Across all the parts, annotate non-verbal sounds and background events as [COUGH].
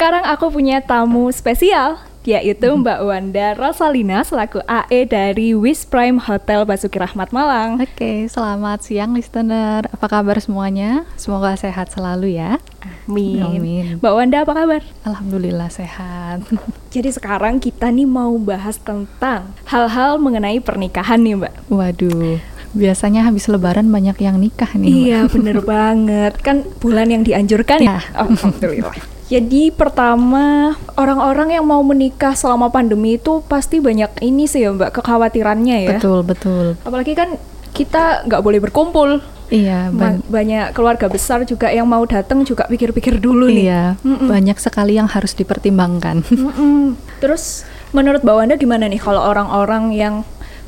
sekarang aku punya tamu spesial yaitu Mbak Wanda Rosalina selaku AE dari Wis Prime Hotel Basuki Rahmat Malang. Oke, selamat siang listener. Apa kabar semuanya? Semoga sehat selalu ya. Amin. Amin. Mbak Wanda apa kabar? Alhamdulillah sehat. [LAUGHS] Jadi sekarang kita nih mau bahas tentang hal-hal mengenai pernikahan nih Mbak. Waduh, biasanya habis lebaran banyak yang nikah nih. Iya bener [LAUGHS] banget, kan bulan yang dianjurkan ya. Alhamdulillah. Jadi pertama orang-orang yang mau menikah selama pandemi itu pasti banyak ini sih ya Mbak kekhawatirannya ya. Betul, betul. Apalagi kan kita nggak boleh berkumpul. Iya, ban- banyak keluarga besar juga yang mau datang juga pikir-pikir dulu nih. iya, Mm-mm. banyak sekali yang harus dipertimbangkan. Mm-mm. Terus menurut Mbak Wanda gimana nih kalau orang-orang yang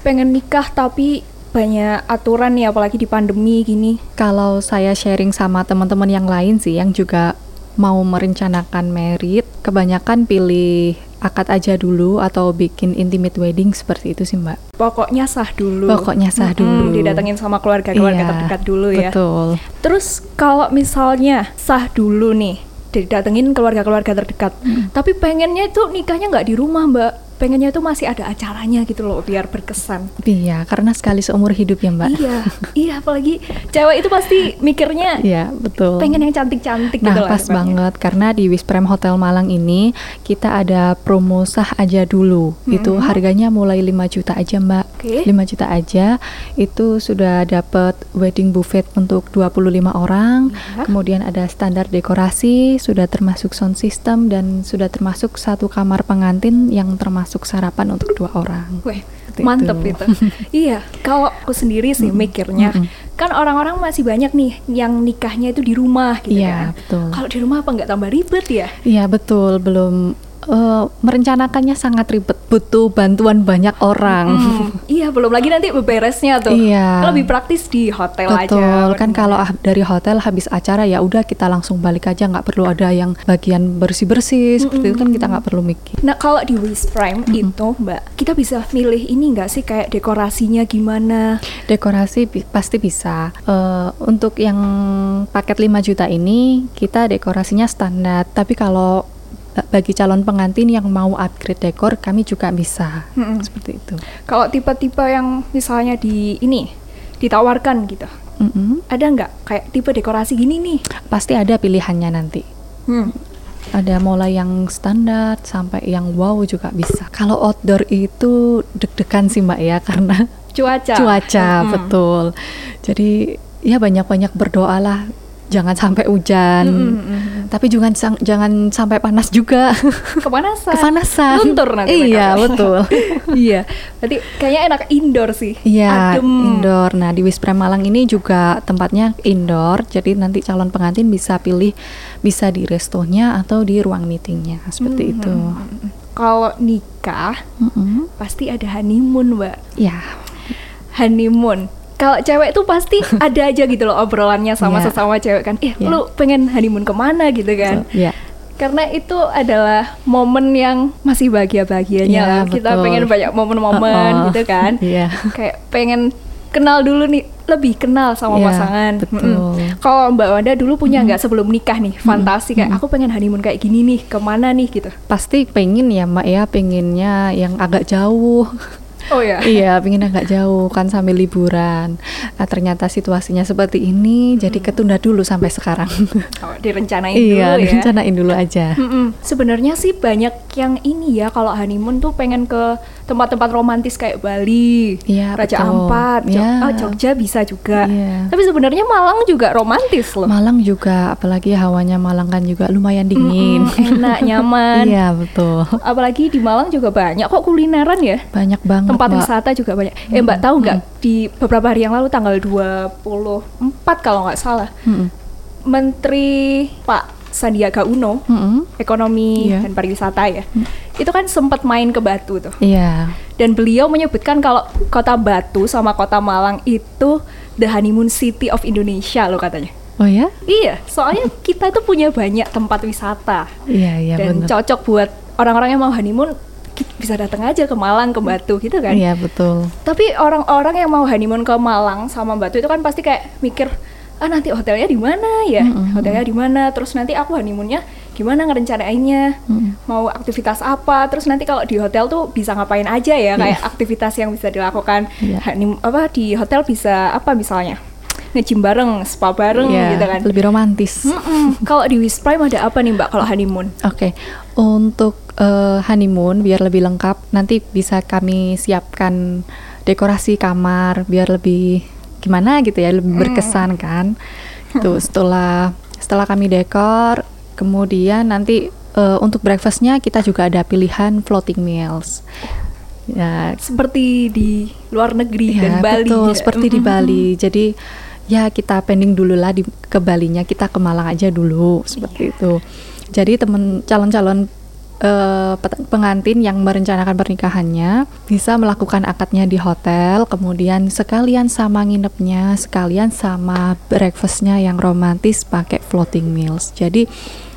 pengen nikah tapi banyak aturan nih apalagi di pandemi gini. Kalau saya sharing sama teman-teman yang lain sih yang juga mau merencanakan merit, kebanyakan pilih akad aja dulu atau bikin intimate wedding seperti itu sih, Mbak. Pokoknya sah dulu. Pokoknya sah Mm-mm, dulu. Didatengin sama keluarga-keluarga Iya, terdekat dulu ya. Betul. Terus kalau misalnya sah dulu nih, didatengin keluarga-keluarga terdekat, Hmm. tapi pengennya itu nikahnya nggak di rumah mbak, pengennya itu masih ada acaranya gitu loh, biar berkesan. Iya, karena sekali seumur hidup ya, Mbak. Iya, iya apalagi cewek itu pasti mikirnya Iya, betul. pengen yang cantik-cantik Nah, gitu lah. pas harapannya. banget karena di Wisprem Hotel Malang ini kita ada promo sah aja dulu. Itu Mhm. harganya mulai 5 juta aja, Mbak. Oke. 5 juta aja. Itu sudah dapat wedding buffet untuk 25 orang. Ya. Kemudian ada standar dekorasi, sudah termasuk sound system dan sudah termasuk satu kamar pengantin yang termasuk sarapan untuk dua orang. Weh, Seperti mantep itu. itu. [LAUGHS] iya, kalau aku sendiri sih mikirnya, Mm-mm. kan orang-orang masih banyak nih yang nikahnya itu di rumah gitu Iya, kan. betul. Kalau di rumah apa nggak tambah ribet ya? Iya betul, belum eh, merencanakannya sangat ribet, butuh bantuan banyak orang. Hmm, [LAUGHS] iya, belum lagi nanti beberesnya tuh. Iya. Lebih praktis di hotel aja. Betul, kan kalau ah- dari hotel habis acara ya udah kita langsung balik aja, nggak perlu ada yang bagian bersih-bersih seperti itu kan kita nggak perlu mikir. Nah kalau di Wish Prime itu Mbak, kita bisa milih ini nggak sih kayak dekorasinya gimana? Dekorasi bi- pasti bisa. Eh, untuk yang paket 5 juta ini kita dekorasinya standar, tapi kalau bagi calon pengantin yang mau upgrade dekor kami juga bisa. Mm-mm. Seperti itu. Kalau tipe-tipe yang misalnya di ini ditawarkan gitu, Mm-mm. ada nggak kayak tipe dekorasi gini nih? Pasti ada pilihannya nanti. Hmm. Ada mulai yang standar sampai yang wow juga bisa. Kalau outdoor itu deg-degan sih mbak ya [LAUGHS] karena Cuaca. cuaca Mm-mm. betul. Jadi ya banyak-banyak berdoalah jangan sampai hujan. Mm-mm. Tapi jangan sang- jangan sampai panas juga. Kepanasan. Kepanasan. Luntur nanti. Iya, betul. [LAUGHS] iya. Berarti kayaknya enak indoor sih. Iya, Adem. indoor. Nah, di Wisprem Malang ini juga tempatnya indoor. Jadi nanti calon pengantin bisa pilih bisa di restonya atau di ruang meetingnya. Seperti Hmm. itu. Kalau nikah Mm-mm. pasti ada honeymoon, Mbak. Ya, honeymoon. Kalau cewek tuh pasti [LAUGHS] ada aja gitu loh obrolannya sama Iya. sesama cewek kan. Eh, Iya. lu pengen honeymoon ke mana gitu kan? so- ya. Karena itu adalah momen yang masih bahagia-bahagianya Iya, lah. Kita betul. pengen banyak momen-momen Uh-uh. gitu kan. [LAUGHS] Iya. Kayak pengen kenal dulu nih, lebih kenal sama Iya, pasangan. betul. Mm-mm. Kalau Mbak Wanda dulu punya nggak sebelum nikah nih fantasi kayak aku pengen honeymoon kayak gini nih, ke mana nih gitu? Pasti pengen ya, Mbak ya, pengennya yang agak jauh. [LAUGHS] Oh ya. iya, [LAUGHS] pengen agak jauh kan sambil liburan. Nah, ternyata situasinya seperti ini, jadi ketunda dulu sampai sekarang. [LAUGHS] Oh, direncanain iya, dulu ya. rencanain dulu aja. Mm-mm. Sebenarnya sih banyak yang ini ya kalau honeymoon tuh pengen ke tempat-tempat romantis kayak Bali, Iya, Raja betul. Ampat, Jog- Iya. ah, Jogja bisa juga. Iya. Tapi sebenarnya Malang juga romantis loh. Malang juga, apalagi hawanya Malang kan juga lumayan dingin. Mm-mm, [LAUGHS] enak, [LAUGHS] nyaman. Iya, betul. Apalagi di Malang juga banyak kok kulineran ya. Banyak banget, Tempat Mbak. wisata juga banyak. Eh Mbak tahu nggak di beberapa hari yang lalu tanggal 24 kalau nggak salah, Mm-mm. Menteri Pak Sandiaga Uno Mm-mm. ekonomi Iya. dan pariwisata ya. Itu kan sempat main ke Batu tuh. Iya. Dan beliau menyebutkan kalau kota Batu sama kota Malang itu the honeymoon city of Indonesia loh katanya. Oh ya? Iya, soalnya kita itu punya banyak tempat wisata Iya, iya dan benar. cocok buat orang-orang yang mau honeymoon bisa datang aja ke Malang ke Batu gitu kan. Iya, betul. Tapi orang-orang yang mau honeymoon ke Malang sama Batu itu kan pasti kayak mikir ah nanti hotelnya di mana ya? Mm-mm. Hotelnya di mana? Terus nanti aku honeymoonnya gimana ngerencanainnya, Mm. mau aktivitas apa, terus nanti kalau di hotel tuh bisa ngapain aja ya, kayak aktivitas yang bisa dilakukan. Iya. Hanim- apa di hotel bisa apa misalnya? Nge-gym bareng, spa bareng Iya, gitu kan. lebih romantis. Mm-mm. Kalau di Wish Prime ada apa nih Mbak kalau honeymoon? Oke, untuk eh, honeymoon biar lebih lengkap, nanti bisa kami siapkan dekorasi kamar biar lebih gimana gitu ya, lebih berkesan kan. Tuh setelah setelah kami dekor, kemudian nanti eh, untuk breakfastnya kita juga ada pilihan floating meals. Ya, Seperti di luar negeri Ya, dan Bali. betul, ya. seperti di Mm-mm. Bali. Jadi ya kita pending dulu lah di ke Balinya, kita ke Malang aja dulu seperti Iya. itu. Jadi teman calon-calon pet- pengantin yang merencanakan pernikahannya bisa melakukan akadnya di hotel, kemudian sekalian sama nginepnya, sekalian sama breakfastnya yang romantis pakai floating meals. Jadi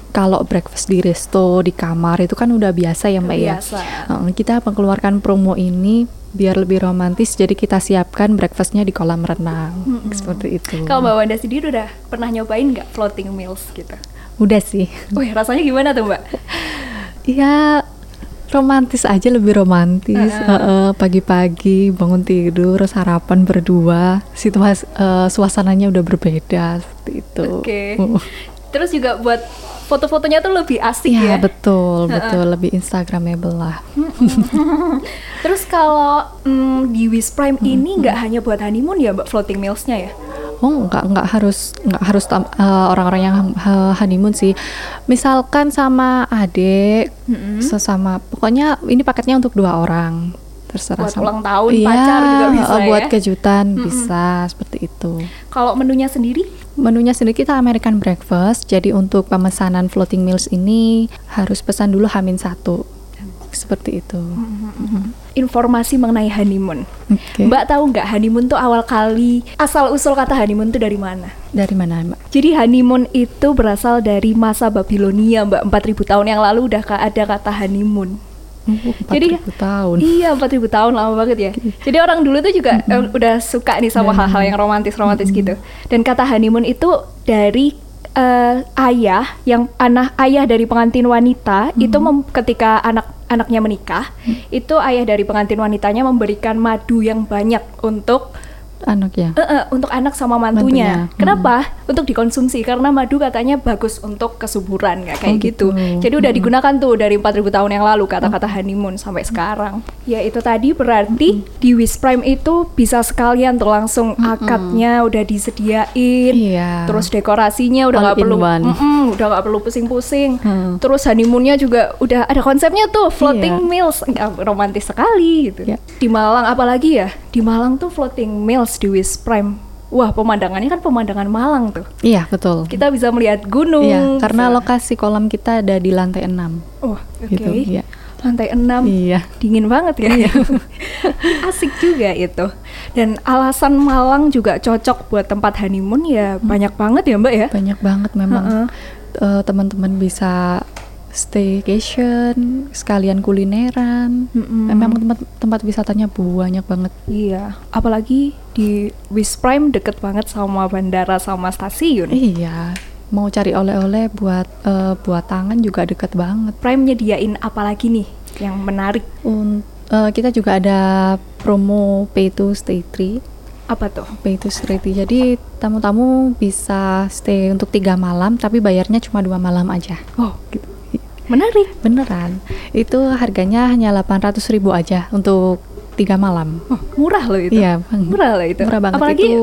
kalau breakfast di resto di kamar itu kan udah biasa ya mbak ya. Biasa. Uh, kita mengeluarkan promo ini biar lebih romantis jadi kita siapkan breakfastnya di kolam renang Mm-mm. seperti itu Kalau Mbak Wanda sendiri udah pernah nyobain nggak floating meals gitu? udah sih Wih, rasanya gimana tuh Mbak? [LAUGHS] ya romantis aja lebih romantis Heeh. Heeh, pagi-pagi bangun tidur sarapan berdua situasi eh, suasananya udah berbeda seperti itu Oke. Uh. Terus juga buat foto-fotonya tuh lebih asik Iya ya. betul Heeh. betul lebih instagramable lah [LAUGHS] Terus kalau mm, di Wish Prime ini nggak hanya buat honeymoon ya Mbak floating mealsnya ya? Oh nggak nggak harus nggak harus eh, orang-orang yang eh, honeymoon sih. Misalkan sama adik, Mm-mm. sesama pokoknya ini paketnya untuk dua orang. Terserah Buat sama- ulang tahun, Iya, pacar juga bisa eh, buat ya? kejutan Mm-mm. bisa seperti itu. Kalau menunya sendiri? Menunya sendiri kita American breakfast. Jadi untuk pemesanan floating meals ini harus pesan dulu Hamin satu. Seperti itu. Informasi mengenai honeymoon. Oke. Mbak tahu nggak honeymoon tuh awal kali asal usul kata honeymoon tuh dari mana? Dari mana, Mbak? Jadi honeymoon itu berasal dari masa Babilonia, Mbak. 4000 tahun yang lalu udah ada kata honeymoon. Oh, Jadi 4000 tahun. Iya, 4000 tahun lama banget ya. Jadi orang dulu tuh juga eh, udah suka nih sama hal-hal yang romantis-romantis gitu. Dan kata honeymoon itu dari eh, ayah yang anak ayah dari pengantin wanita itu mem- ketika anak anaknya menikah, itu ayah dari pengantin wanitanya memberikan madu yang banyak untuk Anak ya. Eh, eh, untuk anak sama mantunya. Mantunya, Kenapa? Untuk dikonsumsi karena madu katanya bagus untuk kesuburan kayak Oh, gitu. gitu. Jadi udah digunakan tuh dari 4000 tahun yang lalu kata-kata honeymoon sampai sekarang. Ya itu tadi berarti di Wish Prime itu bisa sekalian tuh langsung akadnya udah disediain. Iya. Terus dekorasinya udah nggak perlu one. Mm-mm, udah nggak perlu pusing-pusing. Hmm. Terus honeymoonnya juga udah ada konsepnya tuh floating Iya. meals Ya, romantis sekali gitu. Ya. Di Malang apalagi ya? Di Malang tuh floating meals di Wish Prime. Wah, pemandangannya kan pemandangan Malang tuh. Iya, betul. Kita bisa melihat gunung. Iya, karena bisa- lokasi kolam kita ada di lantai 6. Wah, oke. gitu, iya. Lantai 6. Iya. Dingin banget ya. [LAUGHS] Asik juga itu. Dan alasan Malang juga cocok buat tempat honeymoon ya banyak banget ya, Mbak ya. Banyak banget memang Heeh. eh, teman-teman bisa staycation, sekalian kulineran. Mm-mm. Memang tempat tempat wisatanya banyak banget. Iya, apalagi di Wish Prime deket banget sama bandara sama stasiun. Iya. Mau cari oleh-oleh buat eh, buat tangan juga deket banget. Prime nyediain apa lagi nih yang menarik? Un- eh, kita juga ada promo pay to stay free. Apa tuh? Pay to stay free. Jadi tamu-tamu bisa stay untuk tiga malam, tapi bayarnya cuma dua malam aja. Oh, gitu. Menarik. Beneran. Itu harganya hanya 800.000 ribu aja untuk tiga malam. Oh, murah loh itu. Iya, Bang. Murah loh itu. Murah banget Apalagi itu.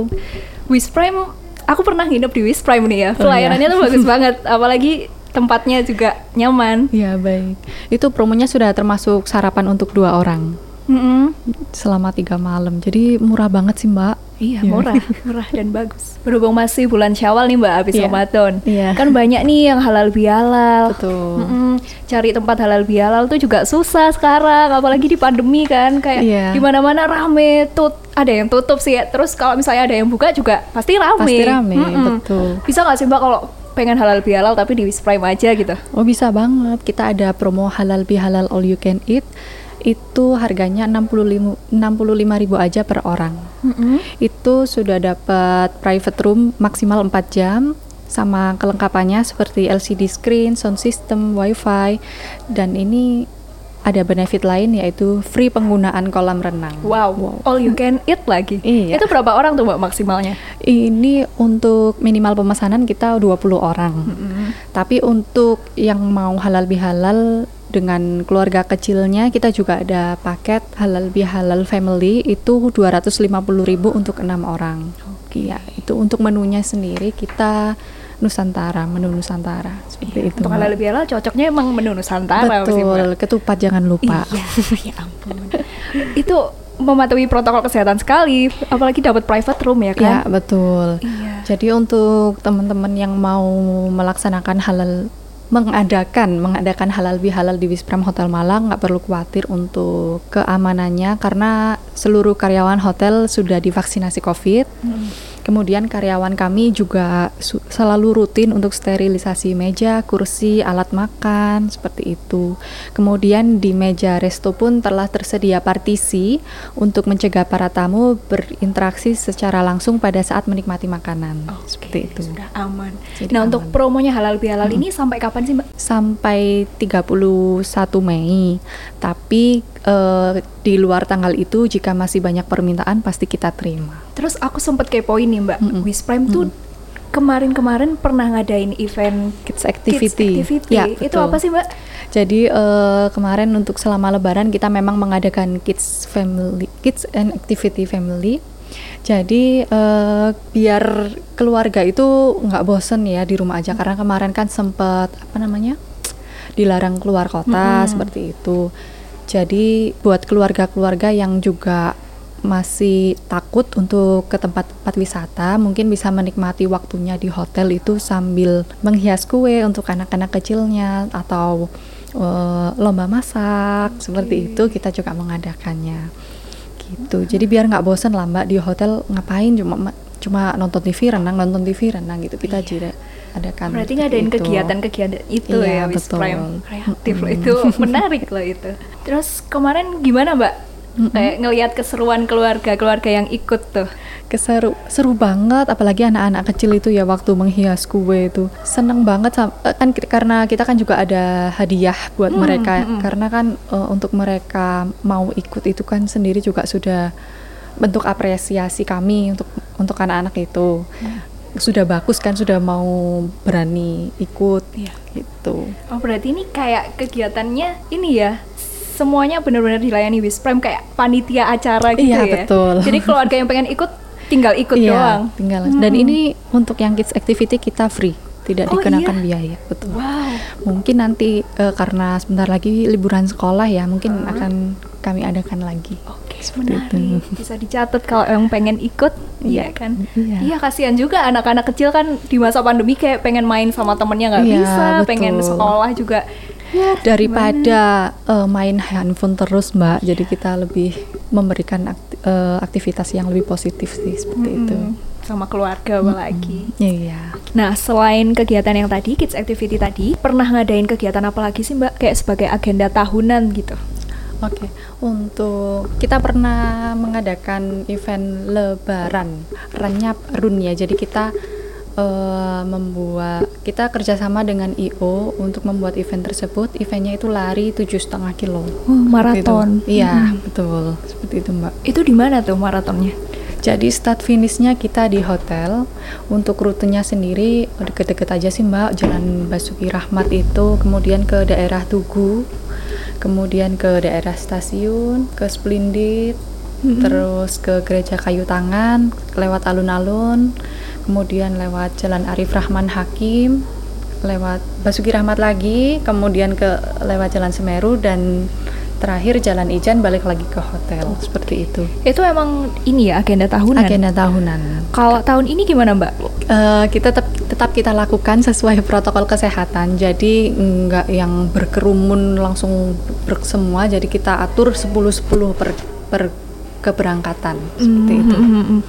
Wish Prime, aku pernah nginep di Wish Prime nih ya. Oh, Pelayanannya iya. tuh bagus [LAUGHS] banget. Apalagi tempatnya juga nyaman. Iya baik. Itu promonya sudah termasuk sarapan untuk dua orang Mm-mm. selama tiga malam. Jadi murah banget sih mbak. Iya, Iya. murah, murah dan bagus. Berhubung masih bulan Syawal nih Mbak, habis Iya. Ramadan. Iya. Kan banyak nih yang halal bihalal. Betul. Mm-mm. Cari tempat halal bihalal tuh juga susah sekarang, apalagi di pandemi kan, kayak Iya. di mana-mana rame, tut ada yang tutup sih ya. Terus kalau misalnya ada yang buka juga pasti rame. Pasti rame, Mm-mm. betul. Bisa nggak sih Mbak kalau pengen halal bihalal tapi di Prime aja gitu? Oh bisa banget. Kita ada promo halal bihalal all you can eat. Itu harganya 65 ribu aja per orang. Mm-mm. Itu sudah dapat private room maksimal 4 jam sama kelengkapannya seperti LCD screen, sound system, wifi, dan ini ada benefit lain yaitu free penggunaan kolam renang. Wow, all you can eat lagi. Iya. Itu berapa orang tuh Mbak maksimalnya? Ini untuk minimal pemesanan kita 20 orang. Tapi untuk yang mau halal bihalal dengan keluarga kecilnya kita juga ada paket halal bihalal family itu 250.000 untuk enam orang. Iya, itu untuk menunya sendiri kita Nusantara, menu Nusantara seperti itu. Untuk halal bihalal cocoknya emang menu Nusantara. Betul, ketupat jangan lupa. Iya, [LAUGHS] ya ampun. itu mematuhi protokol kesehatan sekali, apalagi dapat private room ya Ya, kan? betul. Iya. Jadi untuk teman-teman yang mau melaksanakan halal mengadakan mengadakan halal bihalal di Wispram Hotel Malang nggak perlu khawatir untuk keamanannya karena seluruh karyawan hotel sudah divaksinasi COVID. Hmm. Kemudian karyawan kami juga selalu rutin untuk sterilisasi meja, kursi, alat makan seperti itu. Kemudian di meja resto pun telah tersedia partisi untuk mencegah para tamu berinteraksi secara langsung pada saat menikmati makanan. Oke, seperti itu. Sudah aman. Jadi nah, aman. untuk promonya halal bihalal ini sampai kapan sih, Mbak? Sampai 31 Mei. Tapi eh, di luar tanggal itu jika masih banyak permintaan pasti kita terima. Terus aku sempet kepoin nih, Mbak. Mm-mm. Wisprime tuh kemarin-kemarin pernah ngadain event Kids activity. Kids activity. Ya, itu apa sih, Mbak? Jadi eh, kemarin untuk selama Lebaran kita memang mengadakan kids family, kids and activity family. Jadi eh, biar keluarga itu nggak bosen ya di rumah aja karena kemarin kan sempat apa namanya dilarang keluar kota Mm-mm. seperti itu. Jadi buat keluarga-keluarga yang juga masih takut untuk ke tempat-tempat wisata, mungkin bisa menikmati waktunya di hotel itu sambil menghias kue untuk anak-anak kecilnya atau eh, lomba masak seperti itu kita juga mengadakannya. Gitu. Jadi biar nggak bosen lah mbak di hotel ngapain cuma cuma nonton TV renang nonton TV renang gitu kita Iya. juga adakan. Berarti ngadain itu. kegiatan-kegiatan itu Iya, ya, betul. Wisprime. Kreatif loh, Mm-mm. itu menarik loh itu. Terus kemarin gimana, Mbak? Mm-mm. Kayak ngelihat keseruan keluarga-keluarga yang ikut tuh. keseru seru banget apalagi anak-anak kecil itu ya waktu menghias kue itu seneng banget sam- eh, kan karena kita kan juga ada hadiah buat Hmm, mereka hmm, hmm. karena kan eh, untuk mereka mau ikut itu kan sendiri juga sudah bentuk apresiasi kami untuk untuk anak-anak itu sudah bagus kan sudah mau berani ikut Iya. gitu Oh, berarti ini kayak kegiatannya ini ya. Semuanya benar-benar dilayani Wisprime kayak panitia acara gitu Iya, ya. betul. Jadi keluarga yang pengen ikut tinggal ikut iya doang. tinggal Hmm. dan ini untuk yang kids activity kita free tidak Oh, dikenakan iya? biaya betul Wow. Mungkin nanti eh, karena sebentar lagi liburan sekolah ya, mungkin Ah. akan kami adakan lagi. Oke, Seperti menarik. itu. Bisa dicatat kalau yang pengen ikut, iya Iya, kan? iya. Iya, kasihan juga anak-anak kecil kan di masa pandemi kayak pengen main sama temennya nggak Iya, bisa, pengen betul. sekolah juga. Ya, Daripada eh, main handphone terus, Mbak, jadi kita lebih memberikan akti- eh, aktivitas yang lebih positif sih seperti itu. Mm-mm. sama keluarga apalagi. Iya. Nah, selain kegiatan yang tadi, kids activity tadi, pernah ngadain kegiatan apa lagi sih Mbak? Kayak sebagai agenda tahunan gitu. Oke, untuk kita pernah mengadakan event Lebaran, renyap run ya. Jadi kita eh, membuat kita kerjasama dengan IO untuk membuat event tersebut. Eventnya itu lari tujuh setengah kilo. maraton. Gitu. Iya, Mm-mm. betul. Seperti itu, Mbak. Itu di mana tuh maratonnya? Jadi start finishnya kita di hotel. Untuk rutenya sendiri deket-deket aja sih Mbak, Jalan Basuki Rahmat itu, kemudian ke daerah Tugu, kemudian ke daerah stasiun, ke Splendid, Mm-mm. terus ke Gereja Kayu Tangan, lewat alun-alun, kemudian lewat Jalan Arif Rahman Hakim, lewat Basuki Rahmat lagi, kemudian ke lewat Jalan Semeru dan terakhir Jalan Ijan balik lagi ke hotel. Seperti itu. Itu emang ini ya agenda tahunan. Agenda tahunan. Kalau tahun ini gimana Mbak? Eh, kita tetap tetap kita lakukan sesuai protokol kesehatan. Jadi nggak yang berkerumun langsung ber semua. Jadi kita atur 10-10 per per keberangkatan seperti itu. Mm, mm, mm.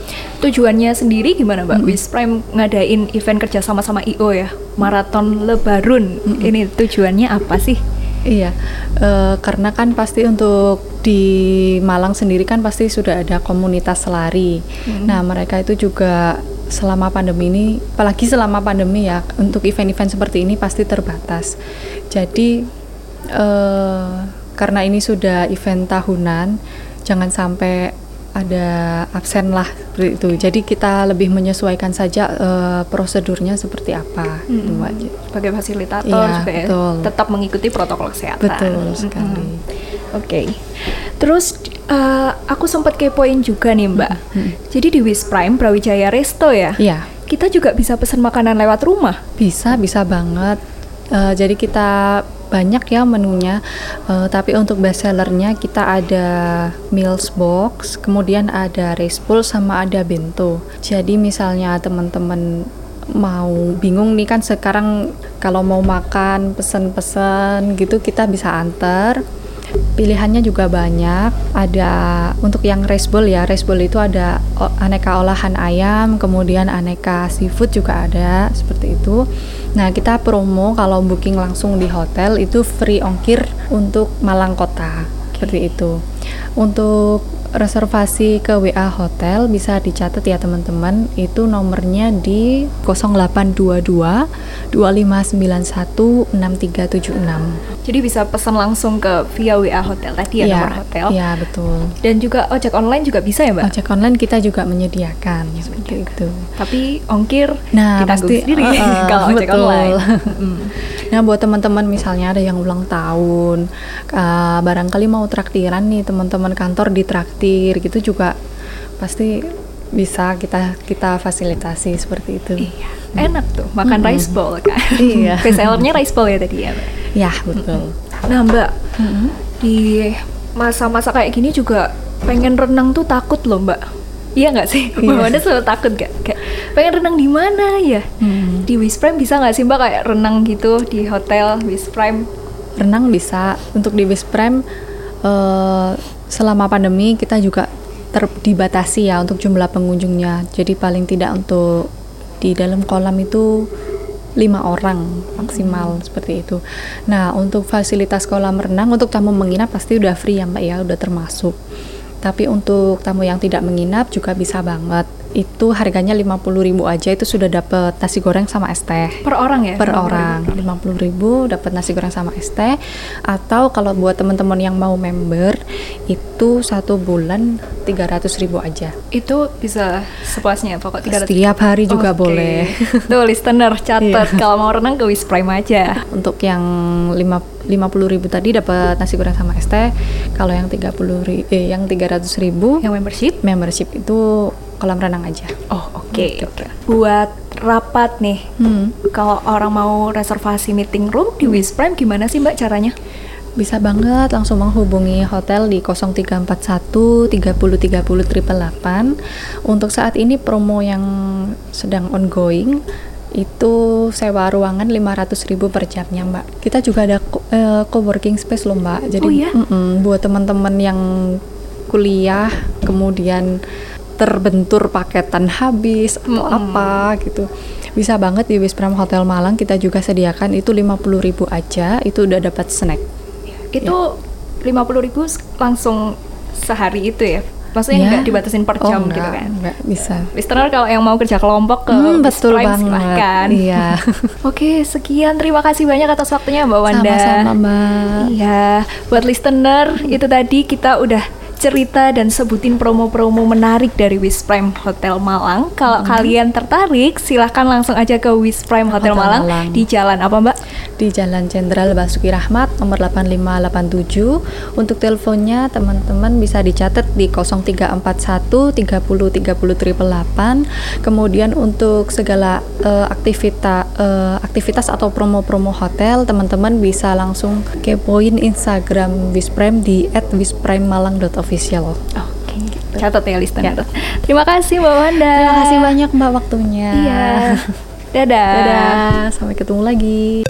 Tujuannya sendiri gimana Mbak? Mm-mm. Wisprime ngadain event kerja sama sama IO ya, maraton Lebarun. Mm-mm. Ini tujuannya apa sih? Iya, eh, karena kan pasti untuk di Malang sendiri kan pasti sudah ada komunitas lari. Hmm. Nah, mereka itu juga selama pandemi ini, apalagi selama pandemi ya, untuk event-event seperti ini pasti terbatas. Jadi eh, karena ini sudah event tahunan, jangan sampai ada absen lah seperti itu. Jadi kita lebih menyesuaikan saja uh, prosedurnya seperti apa. Hmm. Itu. Sebagai fasilitator juga ya, betul. tetap mengikuti protokol kesehatan. Betul sekali. Mm-mm. Oke. Terus eh, aku sempat kepoin juga nih Mbak. Jadi di Wis Prime Brawijaya Resto ya, Iya, kita juga bisa pesan makanan lewat rumah. bisa bisa banget. Eh, jadi kita banyak ya menunya, Eh, tapi untuk best sellernya kita ada meals box, kemudian ada rice bowl sama ada bento. Jadi misalnya teman-teman mau bingung nih kan sekarang kalau mau makan pesen-pesen gitu kita bisa antar pilihannya juga banyak. Ada untuk yang rice bowl ya rice bowl itu ada aneka olahan ayam kemudian aneka seafood juga ada seperti itu. Nah kita promo kalau booking langsung di hotel itu free ongkir untuk Malang Kota seperti itu. Untuk reservasi ke WA hotel bisa dicatat ya teman-teman. Itu nomornya di 0822 2591 6376 Jadi bisa pesan langsung ke via WA hotel tadi ya, Iya, nomor hotel. Iya betul. Dan juga ojek online juga bisa ya Mbak. Ojek online kita juga menyediakan seperti itu. Tapi ongkir Nah, kita pasti sendiri uh, uh, [LAUGHS] kalau ojek betul. online. [LAUGHS] Mm. Nah, buat teman-teman misalnya ada yang ulang tahun, uh, barangkali mau traktiran nih teman-teman kantor ditraktir gitu juga pasti bisa kita kita fasilitasi seperti itu. Iya, enak tuh makan rice bowl kan. Iya. [LAUGHS] Best sellernya rice bowl ya tadi ya Mbak. Ya, betul. Nah Mbak, di masa-masa kayak gini juga pengen renang tuh takut loh Mbak. Iya nggak sih? Iya. Mbak Wanda selalu takut gak? Kayak pengen renang di mana ya? Hmm. Di Wis Prime bisa nggak sih Mbak kayak renang gitu di hotel Wis Prime? renang bisa untuk di Wis Prime eh, selama pandemi kita juga ter dibatasi ya untuk jumlah pengunjungnya jadi paling tidak untuk di dalam kolam itu lima orang maksimal seperti itu. Nah untuk fasilitas kolam renang untuk tamu menginap pasti udah free ya mbak ya udah termasuk. Tapi untuk tamu yang tidak menginap juga bisa banget itu harganya 50.000 aja itu sudah dapat nasi goreng sama es teh Per orang ya? per 50.000. orang 50.000 dapat nasi goreng sama es teh atau kalau buat teman-teman yang mau member itu satu bulan 300.000 aja Itu bisa sepuasnya pokok 300 setiap hari juga Oke. boleh [LAUGHS] Tuh listener catat Iya. kalau mau renang ke Wis Prime aja. untuk yang lima 50.000 tadi dapat nasi goreng sama es teh kalau yang 30 ri- eh yang 300.000 Yang membership? membership itu kolam renang aja Oh oke oke. Buat rapat nih, hmm. kalau orang mau reservasi meeting room di Wis Prime gimana sih Mbak caranya? Bisa banget langsung menghubungi hotel di 0341 30 30 888. Untuk saat ini promo yang sedang ongoing itu sewa ruangan 500.000 per jamnya, Mbak. Kita juga ada co- eh, coworking space loh, Mbak. Jadi Oh, iya? buat teman-teman yang kuliah kemudian terbentur paketan habis atau Mm-mm. apa gitu. Bisa banget di Wispram Hotel Malang kita juga sediakan itu 50.000 aja, itu udah dapat snack. Itu 50.000 langsung sehari itu ya? Maksudnya Ya. nggak dibatasin per Oh, jam enggak, gitu kan? enggak bisa. Listener kalau yang mau kerja kelompok ke Hmm, betul Prime banget. silahkan. Iya. [LAUGHS] Oke, sekian. Terima kasih banyak atas waktunya Mbak Wanda. Sama-sama, Mbak. Iya, buat listener itu tadi kita udah cerita dan sebutin promo-promo menarik dari Wis Prime Hotel Malang. Kalau kalian tertarik, silahkan langsung aja ke Wis Prime Hotel, Hotel Malang, Malang. di jalan apa Mbak? Di Jalan Jenderal Basuki Rahmat nomor 8587. Untuk teleponnya teman-teman bisa dicatat di 0341 30 30 888. Kemudian untuk segala eh, aktivita eh, aktivitas atau promo-promo hotel, teman-teman bisa langsung kepoin Instagram Wisprime di @wisprime_malang.official. Oke, catat ya listener. Terima kasih Mbak Wanda. Terima kasih banyak Mbak waktunya. Iya. [LAUGHS] Dadah. Dadah, sampai ketemu lagi.